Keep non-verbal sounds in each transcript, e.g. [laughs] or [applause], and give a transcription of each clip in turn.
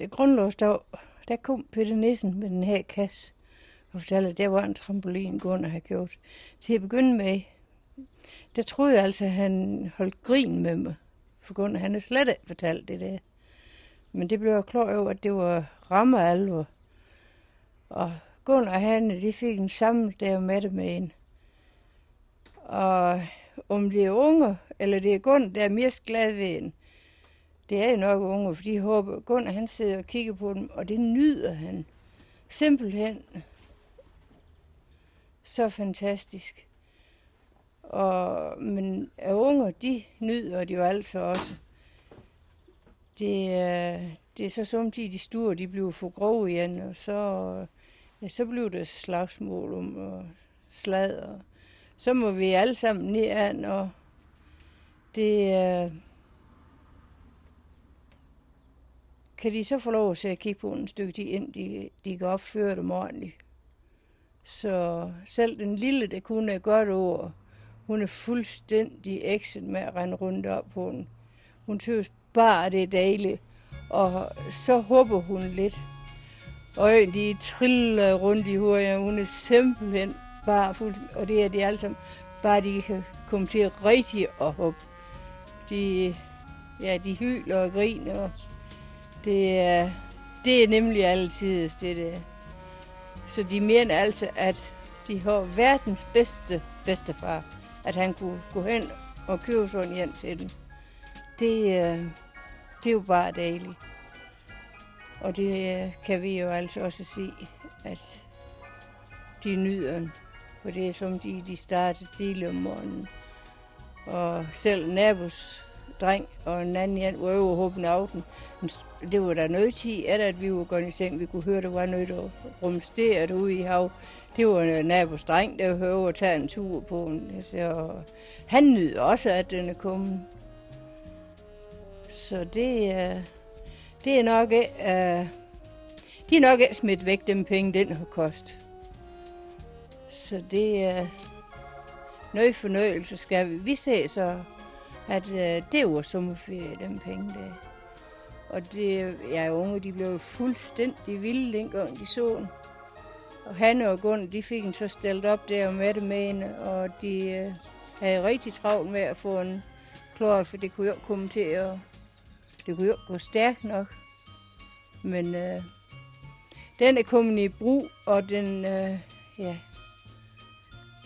det grundlovsdag, der kom Peter Nissen med den her kasse og fortalte, at der var en trampolin, Gunnar havde gjort. Til at begynde med, der troede jeg altså, at han holdt grin med mig. For Gunnar, han havde slet ikke fortalt det der. Men det blev jeg klar over, at det var rammer alvor. Og Gunnar og Hanne, de fik en samme der med det med en. Og om det er unge, eller det er Gunnar, der er mest glad ved en, det er jo nok unge, for de håber, Gunnar han sidder og kigger på dem, og det nyder han. Simpelthen så fantastisk. Og, men unge, de nyder det jo altså også. Det, er, det er så samtidig de store, de bliver for grove igen, og så, ja, så bliver det slagsmål om og slad. Og så må vi alle sammen ned an, og det øh, er... Kan de så få lov til at kigge på en stykke tid, ind de, de kan opføre dem ordentligt. Så selv den lille, der kun er godt ord, hun er fuldstændig ekset med at rende rundt op på den. Hun synes bare, det er dejligt. Og så håber hun lidt. Og de triller rundt i hovedet. Hun er simpelthen bare fuld. Og det er de alle sammen. Bare de kan komme til rigtigt at hoppe. De, ja, de hyler og griner. Og det er, det er nemlig altid det der. Så de mener altså, at de har verdens bedste bedstefar. At han kunne gå hen og købe sådan en til dem. Det, øh, det er jo bare dejligt. Og det øh, kan vi jo altså også se, at de nyder den. For det er som de, de startede tidligt om morgenen. Og selv nabos dreng og en anden en var over håben af den. Det var der noget tid, at vi var gået i seng. Vi kunne høre, at der var noget, der rumsterede ude i hav. Det var nabos dreng, der var over at tage en tur på den. Så han nyder også, at den er kommet. Så det, øh, det er nok, uh, de er nok ikke smidt væk, dem penge, den har kostet. Så det er noget fornøjelse, skal vi. Vi ses så at øh, det var sommerferie, den penge der. Og det, ja, unge, de blev fuldstændig vilde, dengang de så den. Og han og Gunn, de fik en så stillet op der med det med hende, og de øh, havde rigtig travlt med at få en klor, for det kunne jo komme til at, det kunne jo gå stærkt nok. Men øh, den er kommet i brug, og den, øh, ja,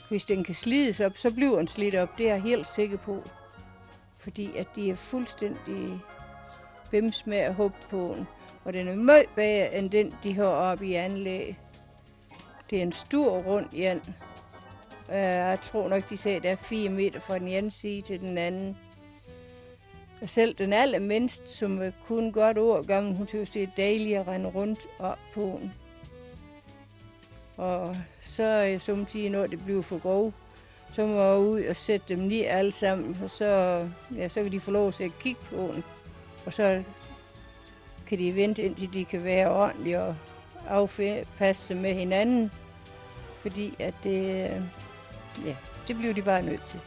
hvis den kan slides op, så bliver den slidt op, det er jeg helt sikker på fordi at de er fuldstændig bims med at håbe på den. Og den er meget bedre end den, de har oppe i anlæg. Det er en stor rund jan. Øh, jeg tror nok, de sagde, at der er fire meter fra den ene side til den anden. Og selv den allermindste, som er kun godt år gammel, hun synes, det er dejligt at rende rundt op på den. Og så er jeg samtidig, når det bliver for grov, så må jeg ud og sætte dem lige alle sammen, og så, ja, så kan de få lov til at kigge på den. Og så kan de vente, indtil de kan være ordentlige og afpasse sig med hinanden. Fordi at det, øh, ja, det bliver de bare nødt til.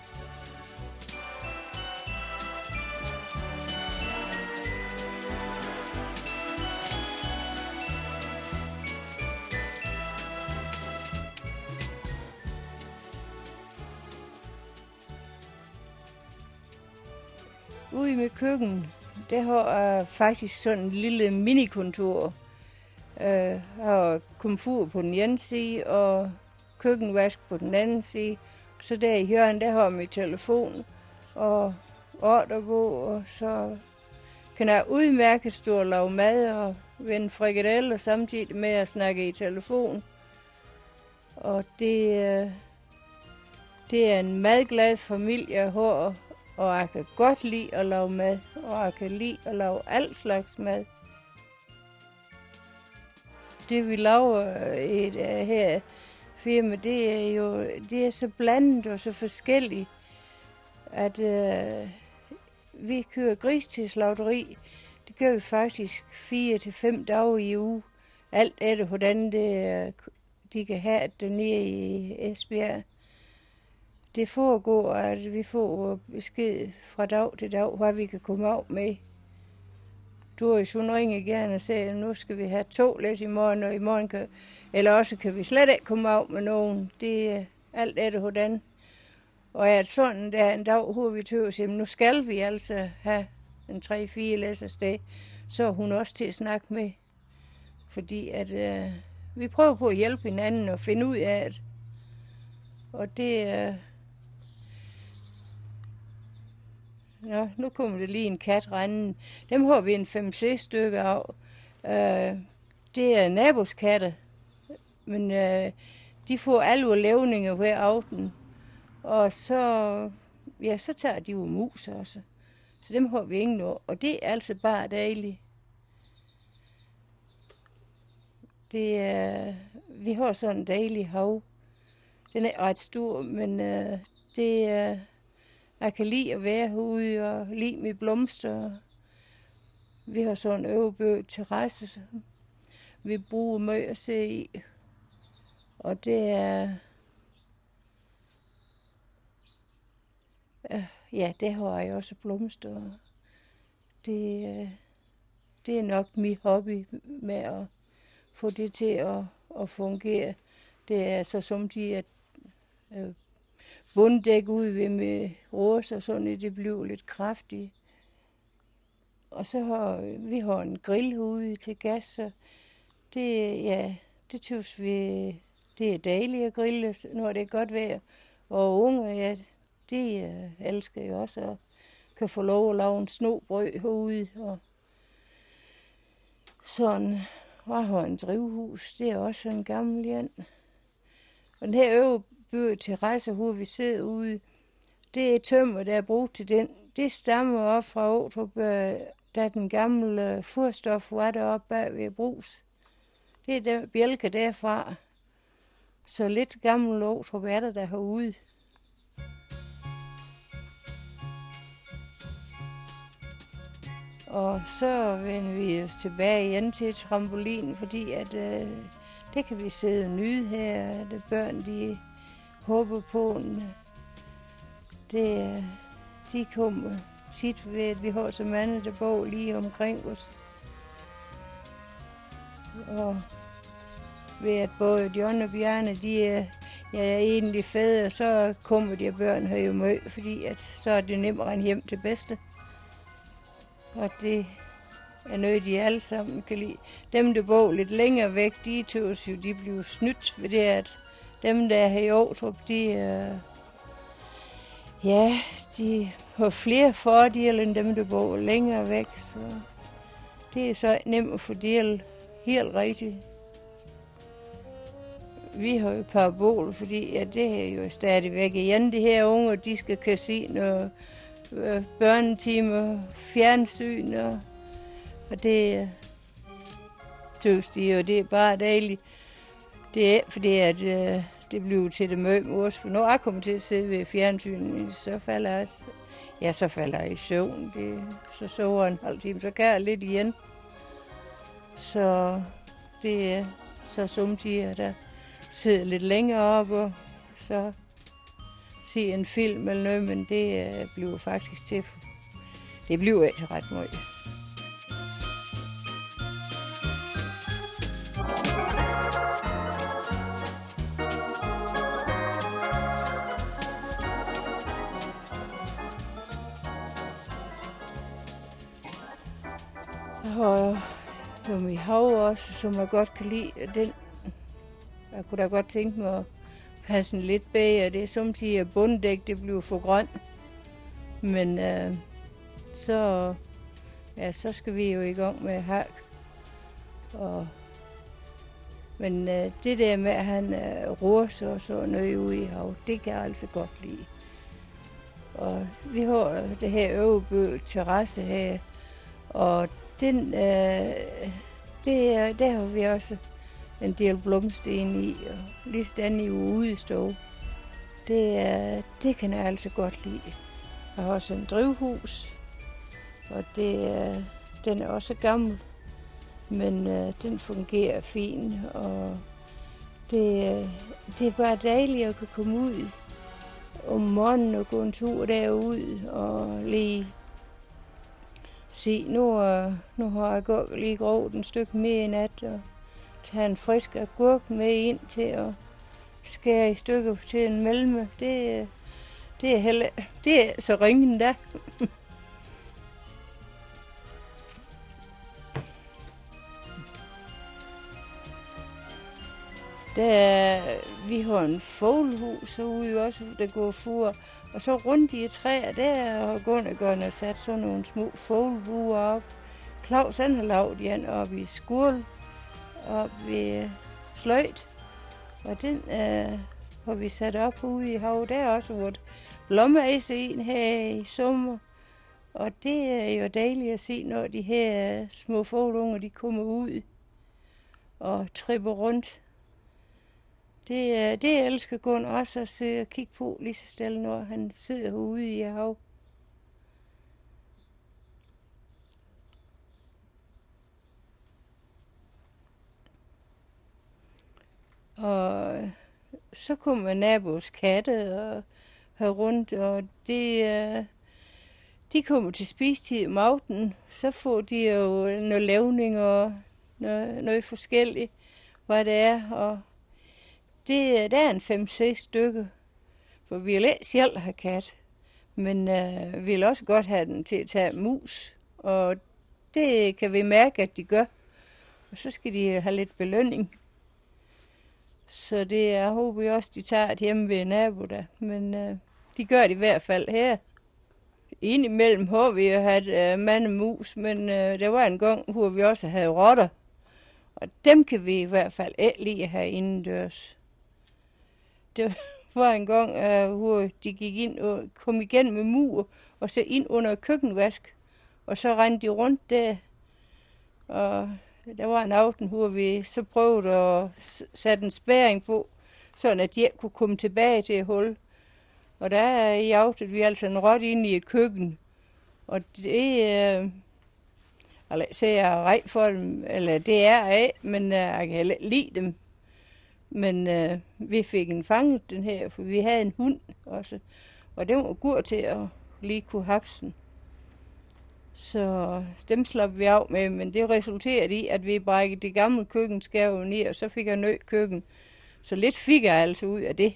Køkken, det har jeg faktisk sådan en lille minikontor. Jeg har komfur på den ene side, og køkkenvask på den anden side. Så der i hjørnet, der har jeg min telefon og ordrebog, og så kan jeg udmærket stå og lave mad og vende frikadeller samtidig med at snakke i telefon. Og det, øh, det er en glad familie, jeg har, og jeg kan godt lide at lave mad, og jeg kan lide at lave alt slags mad. Det vi laver i det øh, her firma, det er jo det er så blandet og så forskelligt, at øh, vi kører gris til slagteri. Det kører vi faktisk fire til fem dage i uge. Alt efter, hvordan det, øh, de kan have det nede i Esbjerg det foregår, at vi får besked fra dag til dag, hvad vi kan komme af med. Doris, hun ringer gerne og siger, nu skal vi have to læs i morgen, og i morgen kan, eller også kan vi slet ikke komme af med nogen. Det er alt det, hvordan. Og at sådan der en dag, hvor vi tøver, nu skal vi altså have en 3-4 læs sted, så er hun også til at snakke med. Fordi at øh, vi prøver på at hjælpe hinanden og finde ud af at Og det, øh, Nå, nu kommer det lige en kat rende. Dem har vi en 5-6 stykker af. Øh, det er naboskatte, men øh, de får alle levninger hver aften. Og så, ja, så tager de jo mus også. Så dem har vi ingen år. Og det er altså bare dejligt. Det er, vi har sådan en dejlig hav. Den er ret stor, men øh, det er, jeg kan lide at være herude og lide med blomster. Vi har sådan en øvebøg terrasse, vi bruger meget at se i. Og det er... Øh, ja, det har jeg også blomster. Det, øh, det er nok min hobby med at få det til at, at fungere. Det er så som de, at øh, bunddæk ud ved med roser, sådan at det bliver lidt kraftigt. Og så har vi har en grill ude til gas, så det, ja, det synes vi, det er dejligt at grille, når det er godt vejr. Og unge, ja, de uh, elsker jo også at kan få lov at lave en snobrød herude. Og sådan, og har en drivhus, det er også en gammel en. Og den her øve byer til rejsehoved, vi sidder ude, det er tømmer, der er brugt til den. Det stammer op fra Åtrup, øh, da den gamle øh, furstof var deroppe bag ved brus. Det er der bjælke derfra. Så lidt gammel Åtrup er der der herude. Og så vender vi os tilbage igen til trampolinen, fordi at, øh, det kan vi sidde og nyde her. At børn, de håber på, det, de kommer tit ved, at vi har så mange, der bor lige omkring os. Og ved at både John og Bjarne, de er, ja, er egentlig fædre, så kommer de børn her jo med, fordi at, så er det nemmere end hjem til bedste. Og det er noget, de alle sammen kan lide. Dem, der bor lidt længere væk, de tøs jo, de bliver snydt ved det, at dem, der er her i Aarhus, de, øh, ja, de har flere fordele end dem, der bor længere væk. Så det er så nemt at fordele helt rigtigt. Vi har jo parabol, fordi ja, det er jo stadigvæk igen. De her unge, de skal kan se øh, noget øh, børnetimer, fjernsyn, og, og det øh, tøvs de, og det er bare dejligt. Det er fordi, at øh, det blev til det møde mors, for når jeg kommer til at sidde ved fjernsynet, så falder jeg, ja, så falder jeg i søvn. Det, så sover en halv time, så kan jeg lidt igen. Så det er så samtidig, der sidder lidt længere op, og så se en film eller noget, men det øh, bliver faktisk til, det bliver ikke ret meget. Og jo mit hav også, som jeg godt kan lide. Den, jeg kunne da godt tænke mig at passe den lidt bag, og det er samtidig, at bunddæk det bliver for grønt. Men øh, så, ja, så skal vi jo i gang med hak. Og, men øh, det der med, at han øh, roer sig og så noget ude i hav, det kan jeg altså godt lide. Og vi har øh, det her øvebø terrasse her, og den, øh, det, der har vi også en del blomsten i, og lige stand i udestå. Det, er, det kan jeg altså godt lide. Jeg har også en drivhus, og det, øh, den er også gammel, men øh, den fungerer fint, og det, øh, det er bare dejligt at kunne komme ud om morgenen og gå en tur derud og lige se, nu, øh, nu har jeg gået lige grovet et stykke mere i nat, og tage en frisk agurk med ind til at skære i stykker til en mellem. Det, øh, det er heller, det er så ringen da. [laughs] Der, vi har en fuglehus ude også, der går fur. Og så rundt i træer der, og Gunnegården har sat sådan nogle små fuglebuer op. Claus han har lavet en op i Skurl, op ved sløjt. Og den øh, har vi sat op ude i havet. Der er også vores blommeis en her i sommer. Og det er jo dejligt at se, når de her små fuglunger, de kommer ud og tripper rundt. Det, øh, det elsker Gun også at se og kigge på lige så stille, når han sidder ude i hav. Og øh, så kommer nabos katte og her rundt, og det, øh, de kommer til spistid om aftenen. Så får de jo noget lavning og noget, noget forskelligt, hvad det er. Og det, øh, der er en 5-6 stykker, for vi vil ikke selv have kat, men øh, vi vil også godt have den til at tage mus, og det kan vi mærke, at de gør. Og så skal de have lidt belønning. Så det jeg håber jeg også, de tager et hjemme ved nabo der. Men øh, de gør det i hvert fald her. Indimellem har vi jo haft øh, mand mus, men øh, der var en gang, hvor vi også havde rotter. Og dem kan vi i hvert fald ikke lige have indendørs. Det var en gang, uh, hvor de gik ind og kom igen med mur, og så ind under køkkenvask. Og så rendte de rundt der. Og der var en aften, hvor vi så prøvede at sætte en spæring på, sådan at de kunne komme tilbage til hul. Og der i aften vi altså en rot ind i køkken. Og det, Uh, eller så er jeg rej for dem, eller det er jeg, men øh, jeg kan lide dem. Men øh, vi fik en fanget den her, for vi havde en hund også. Og den var god til at lige kunne hapsen. Så dem slap vi af med, men det resulterede i, at vi brækkede det gamle køkkenskærve ned, og så fik jeg nødt køkken. Så lidt fik jeg altså ud af det.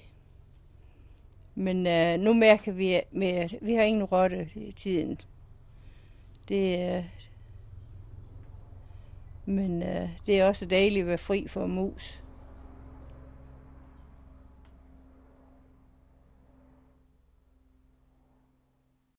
Men øh, nu mærker vi, at vi har ingen rotte i tiden. Det, øh, men øh, det er også dejligt at være fri for mus.